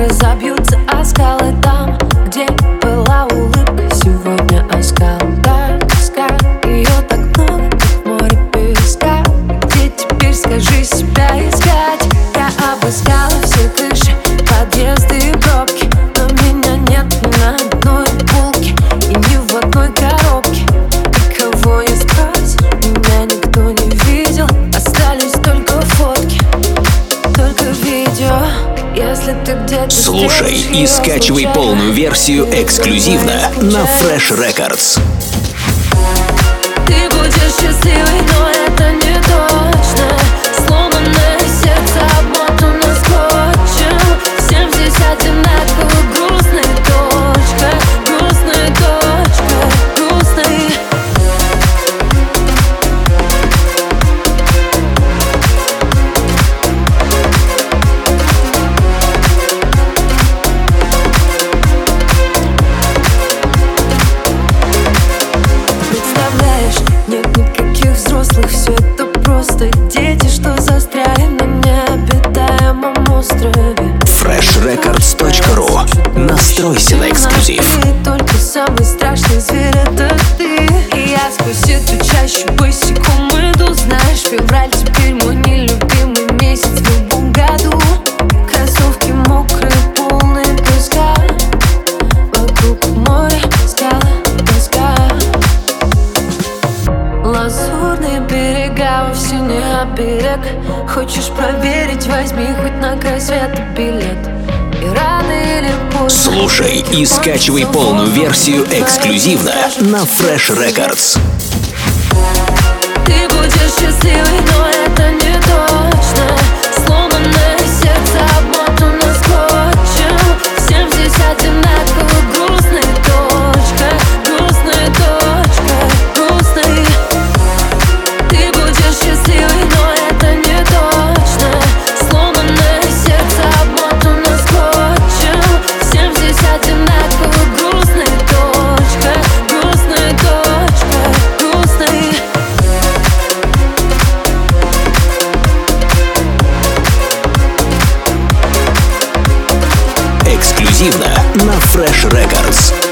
разобьются о скалы там, где была улыбка Сегодня оскал тоска Ее так много, как море песка. Где теперь, скажи, себя искать? Я обыскала все крыши, подъезды и пробки Но меня нет ни на одной булке И ни в одной коробке. И кого спросишь, меня никто не видел Остались только фотки, только видео Слушай и скачивай полную версию эксклюзивно на. Fresh Records. Ты будешь счастливой, но просто дети, что застряли на необитаемом острове. Freshrecords.ru Настройся на эксклюзив. Только самый страшный зверь это ты. И я сквозь эту чащу босиком иду. Знаешь, февраль теперь мой нелюбимый месяц оберег Хочешь проверить, возьми хоть на край света билет. Слушай и скачивай полную версию эксклюзивно на Fresh Records. Ты будешь счастливой, но это не точно. Сломанное сердце обмотано скотчем. Всем здесь одинаково Эксклюзивно на Fresh Records.